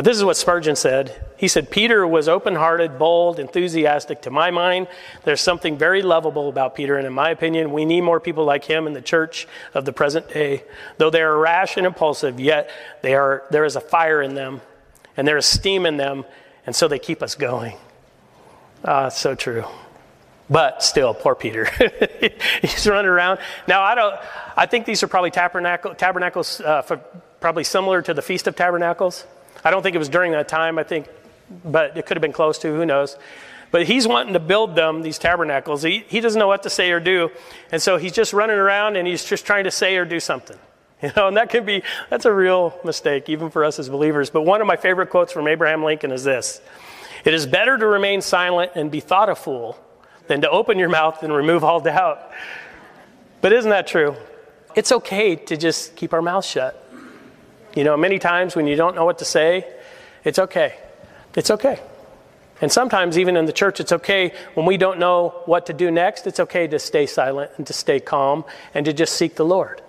But this is what Spurgeon said. He said, Peter was open hearted, bold, enthusiastic. To my mind, there's something very lovable about Peter, and in my opinion, we need more people like him in the church of the present day. Though they are rash and impulsive, yet they are, there is a fire in them, and there is steam in them, and so they keep us going. Ah, so true. But still, poor Peter. He's running around. Now, I don't. I think these are probably tabernacle, tabernacles, uh, for, probably similar to the Feast of Tabernacles. I don't think it was during that time. I think, but it could have been close to. Who knows? But he's wanting to build them these tabernacles. He, he doesn't know what to say or do, and so he's just running around and he's just trying to say or do something. You know, and that can be that's a real mistake even for us as believers. But one of my favorite quotes from Abraham Lincoln is this: "It is better to remain silent and be thought a fool." than to open your mouth and remove all doubt. But isn't that true? It's okay to just keep our mouth shut. You know, many times when you don't know what to say, it's okay. It's okay. And sometimes, even in the church, it's okay when we don't know what to do next, it's okay to stay silent and to stay calm and to just seek the Lord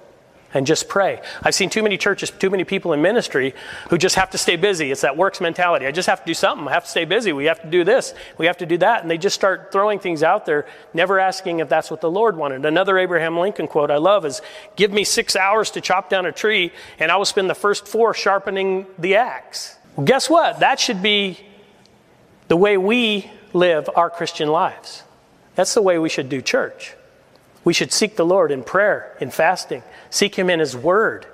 and just pray. I've seen too many churches, too many people in ministry who just have to stay busy. It's that works mentality. I just have to do something. I have to stay busy. We have to do this. We have to do that. And they just start throwing things out there, never asking if that's what the Lord wanted. Another Abraham Lincoln quote I love is Give me six hours to chop down a tree, and I will spend the first four sharpening the axe. Well, guess what? That should be the way we live our Christian lives. That's the way we should do church. We should seek the Lord in prayer, in fasting, seek Him in His Word.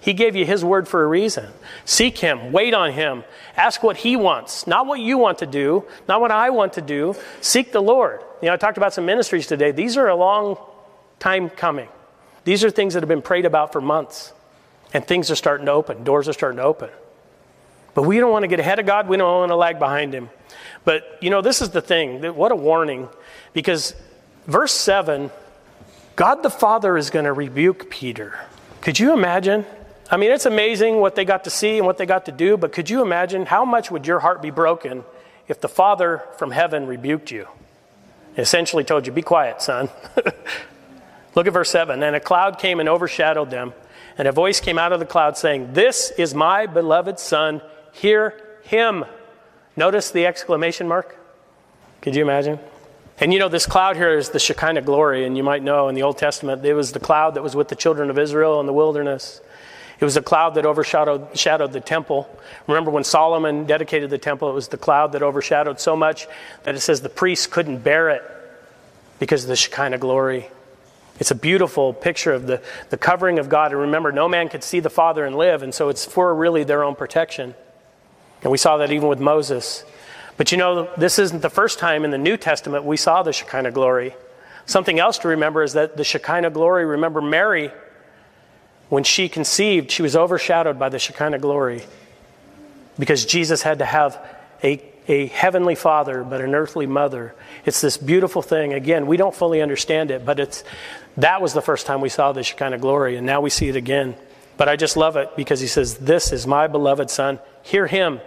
He gave you His Word for a reason. Seek Him, wait on Him, ask what He wants, not what you want to do, not what I want to do. Seek the Lord. You know, I talked about some ministries today. These are a long time coming. These are things that have been prayed about for months, and things are starting to open, doors are starting to open. But we don't want to get ahead of God, we don't want to lag behind Him. But, you know, this is the thing. What a warning, because verse 7 God the Father is going to rebuke Peter. Could you imagine? I mean, it's amazing what they got to see and what they got to do, but could you imagine how much would your heart be broken if the Father from heaven rebuked you? Essentially told you, Be quiet, son. Look at verse 7. And a cloud came and overshadowed them, and a voice came out of the cloud saying, This is my beloved Son, hear him. Notice the exclamation mark? Could you imagine? And you know, this cloud here is the Shekinah glory, and you might know in the Old Testament, it was the cloud that was with the children of Israel in the wilderness. It was the cloud that overshadowed shadowed the temple. Remember when Solomon dedicated the temple, it was the cloud that overshadowed so much that it says the priests couldn't bear it because of the Shekinah glory. It's a beautiful picture of the, the covering of God. And remember, no man could see the Father and live, and so it's for really their own protection. And we saw that even with Moses. But you know, this isn't the first time in the New Testament we saw the Shekinah glory. Something else to remember is that the Shekinah glory, remember Mary, when she conceived, she was overshadowed by the Shekinah glory because Jesus had to have a, a heavenly father but an earthly mother. It's this beautiful thing. Again, we don't fully understand it, but it's, that was the first time we saw the Shekinah glory, and now we see it again. But I just love it because he says, This is my beloved son. Hear him.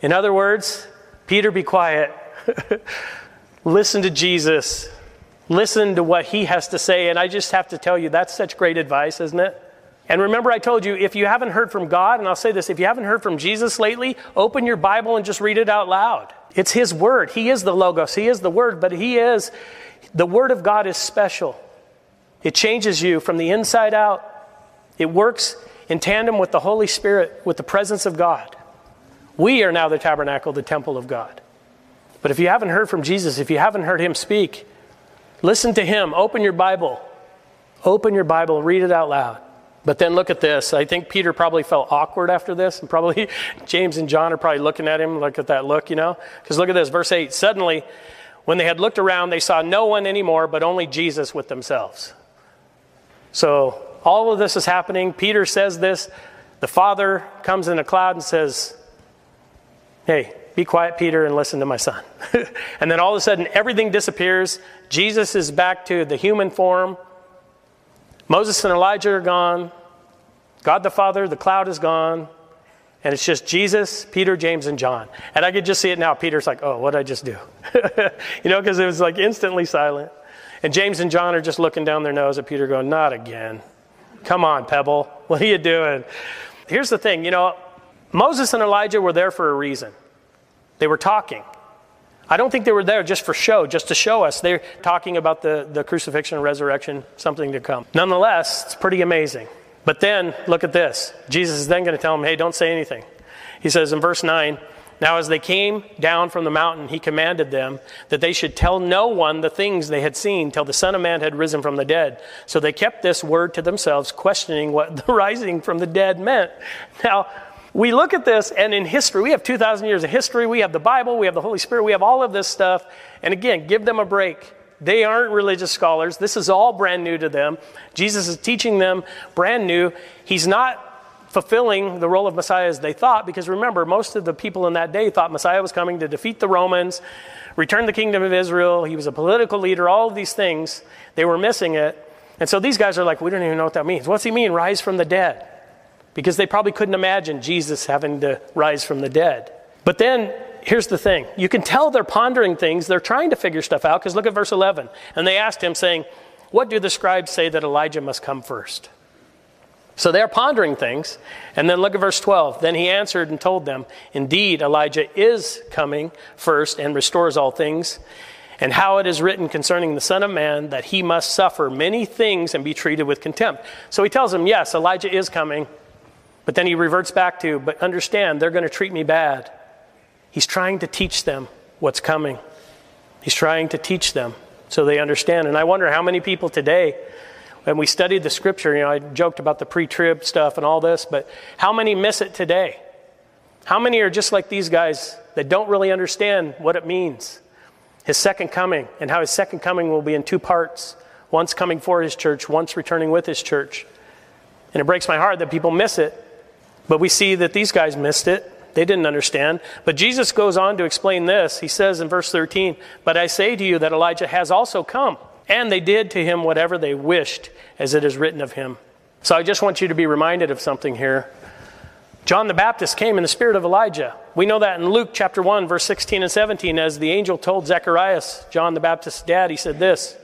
In other words, Peter, be quiet. Listen to Jesus. Listen to what he has to say. And I just have to tell you, that's such great advice, isn't it? And remember, I told you, if you haven't heard from God, and I'll say this, if you haven't heard from Jesus lately, open your Bible and just read it out loud. It's his word. He is the Logos, he is the word, but he is, the word of God is special. It changes you from the inside out, it works in tandem with the Holy Spirit, with the presence of God. We are now the tabernacle, the temple of God. But if you haven't heard from Jesus, if you haven't heard him speak, listen to him. Open your Bible. Open your Bible, read it out loud. But then look at this. I think Peter probably felt awkward after this, and probably James and John are probably looking at him, look at that look, you know? Because look at this, verse 8. Suddenly, when they had looked around, they saw no one anymore, but only Jesus with themselves. So all of this is happening. Peter says this. The Father comes in a cloud and says, Hey, be quiet, Peter, and listen to my son. and then all of a sudden, everything disappears. Jesus is back to the human form. Moses and Elijah are gone. God the Father, the cloud is gone. And it's just Jesus, Peter, James, and John. And I could just see it now. Peter's like, oh, what did I just do? you know, because it was like instantly silent. And James and John are just looking down their nose at Peter, going, not again. Come on, Pebble. What are you doing? Here's the thing you know, Moses and Elijah were there for a reason. They were talking. I don't think they were there just for show, just to show us. They're talking about the, the crucifixion and resurrection, something to come. Nonetheless, it's pretty amazing. But then, look at this. Jesus is then going to tell them, hey, don't say anything. He says in verse 9, Now as they came down from the mountain, he commanded them that they should tell no one the things they had seen till the Son of Man had risen from the dead. So they kept this word to themselves, questioning what the rising from the dead meant. Now, we look at this, and in history, we have 2,000 years of history. We have the Bible, we have the Holy Spirit, we have all of this stuff. And again, give them a break. They aren't religious scholars. This is all brand new to them. Jesus is teaching them brand new. He's not fulfilling the role of Messiah as they thought, because remember, most of the people in that day thought Messiah was coming to defeat the Romans, return the kingdom of Israel. He was a political leader, all of these things. They were missing it. And so these guys are like, we don't even know what that means. What's he mean, rise from the dead? Because they probably couldn't imagine Jesus having to rise from the dead. But then here's the thing you can tell they're pondering things, they're trying to figure stuff out, because look at verse 11. And they asked him, saying, What do the scribes say that Elijah must come first? So they're pondering things. And then look at verse 12. Then he answered and told them, Indeed, Elijah is coming first and restores all things. And how it is written concerning the Son of Man that he must suffer many things and be treated with contempt. So he tells them, Yes, Elijah is coming. But then he reverts back to, but understand, they're going to treat me bad. He's trying to teach them what's coming. He's trying to teach them so they understand. And I wonder how many people today, when we studied the scripture, you know, I joked about the pre trib stuff and all this, but how many miss it today? How many are just like these guys that don't really understand what it means? His second coming, and how his second coming will be in two parts once coming for his church, once returning with his church. And it breaks my heart that people miss it but we see that these guys missed it. They didn't understand. But Jesus goes on to explain this. He says in verse 13, But I say to you that Elijah has also come, and they did to him whatever they wished, as it is written of him. So I just want you to be reminded of something here. John the Baptist came in the spirit of Elijah. We know that in Luke chapter 1, verse 16 and 17, as the angel told Zacharias, John the Baptist's dad, he said this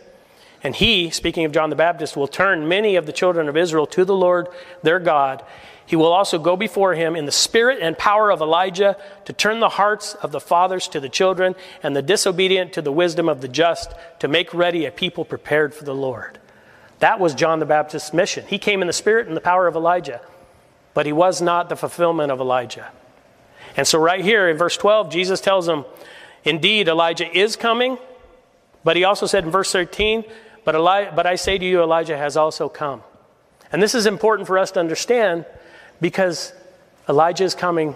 And he, speaking of John the Baptist, will turn many of the children of Israel to the Lord their God he will also go before him in the spirit and power of Elijah to turn the hearts of the fathers to the children and the disobedient to the wisdom of the just to make ready a people prepared for the Lord. That was John the Baptist's mission. He came in the spirit and the power of Elijah, but he was not the fulfillment of Elijah. And so, right here in verse 12, Jesus tells them, Indeed, Elijah is coming, but he also said in verse 13, but, Eli- but I say to you, Elijah has also come. And this is important for us to understand because Elijah is coming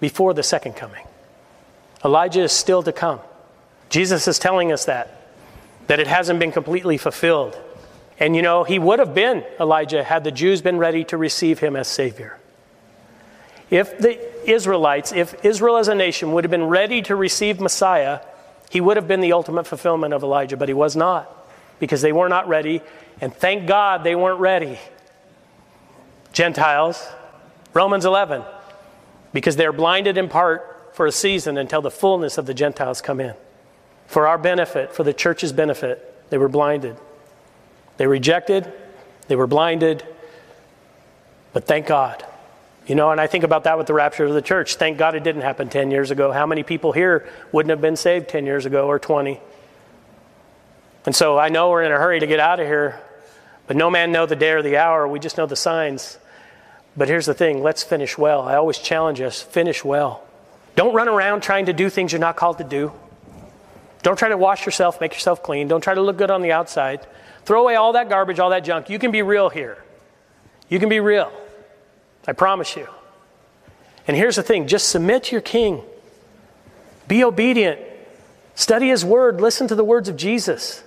before the second coming. Elijah is still to come. Jesus is telling us that, that it hasn't been completely fulfilled. And you know, he would have been Elijah had the Jews been ready to receive him as Savior. If the Israelites, if Israel as a nation would have been ready to receive Messiah, he would have been the ultimate fulfillment of Elijah, but he was not because they were not ready. And thank God they weren't ready. Gentiles, Romans 11, because they are blinded in part for a season until the fullness of the Gentiles come in. For our benefit, for the church's benefit, they were blinded. They rejected, they were blinded, but thank God. You know, and I think about that with the rapture of the church. Thank God it didn't happen 10 years ago. How many people here wouldn't have been saved 10 years ago or 20? And so I know we're in a hurry to get out of here, but no man know the day or the hour. We just know the signs. But here's the thing let's finish well. I always challenge us finish well. Don't run around trying to do things you're not called to do. Don't try to wash yourself, make yourself clean. Don't try to look good on the outside. Throw away all that garbage, all that junk. You can be real here. You can be real. I promise you. And here's the thing just submit to your king. Be obedient. Study his word. Listen to the words of Jesus.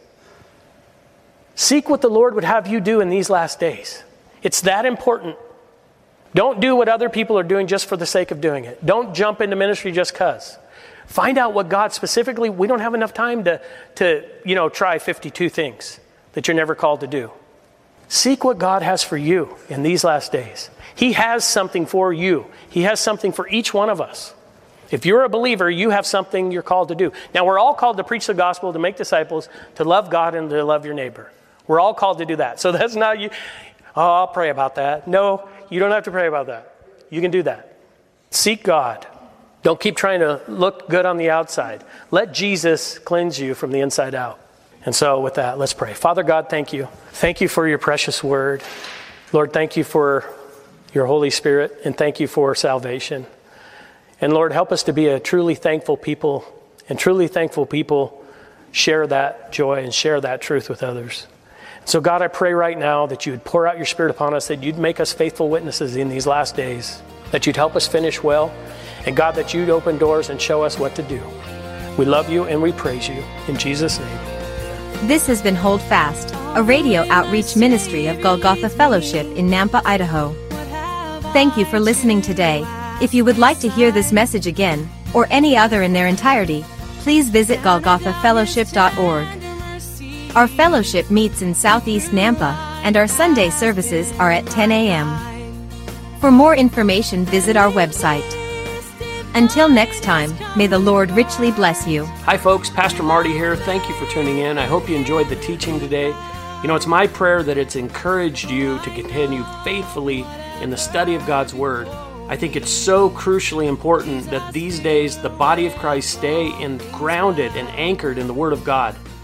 Seek what the Lord would have you do in these last days. It's that important. Don't do what other people are doing just for the sake of doing it. Don't jump into ministry just because. Find out what God specifically, we don't have enough time to, to you know, try 52 things that you're never called to do. Seek what God has for you in these last days. He has something for you, He has something for each one of us. If you're a believer, you have something you're called to do. Now, we're all called to preach the gospel, to make disciples, to love God, and to love your neighbor. We're all called to do that. So that's not you, oh, I'll pray about that. No, you don't have to pray about that. You can do that. Seek God. Don't keep trying to look good on the outside. Let Jesus cleanse you from the inside out. And so, with that, let's pray. Father God, thank you. Thank you for your precious word. Lord, thank you for your Holy Spirit, and thank you for salvation. And Lord, help us to be a truly thankful people, and truly thankful people share that joy and share that truth with others. So, God, I pray right now that you would pour out your Spirit upon us, that you'd make us faithful witnesses in these last days, that you'd help us finish well, and God, that you'd open doors and show us what to do. We love you and we praise you. In Jesus' name. This has been Hold Fast, a radio outreach ministry of Golgotha Fellowship in Nampa, Idaho. Thank you for listening today. If you would like to hear this message again, or any other in their entirety, please visit golgothafellowship.org. Our fellowship meets in Southeast Nampa, and our Sunday services are at 10 a.m. For more information, visit our website. Until next time, may the Lord richly bless you. Hi, folks. Pastor Marty here. Thank you for tuning in. I hope you enjoyed the teaching today. You know, it's my prayer that it's encouraged you to continue faithfully in the study of God's Word. I think it's so crucially important that these days the body of Christ stay in, grounded and anchored in the Word of God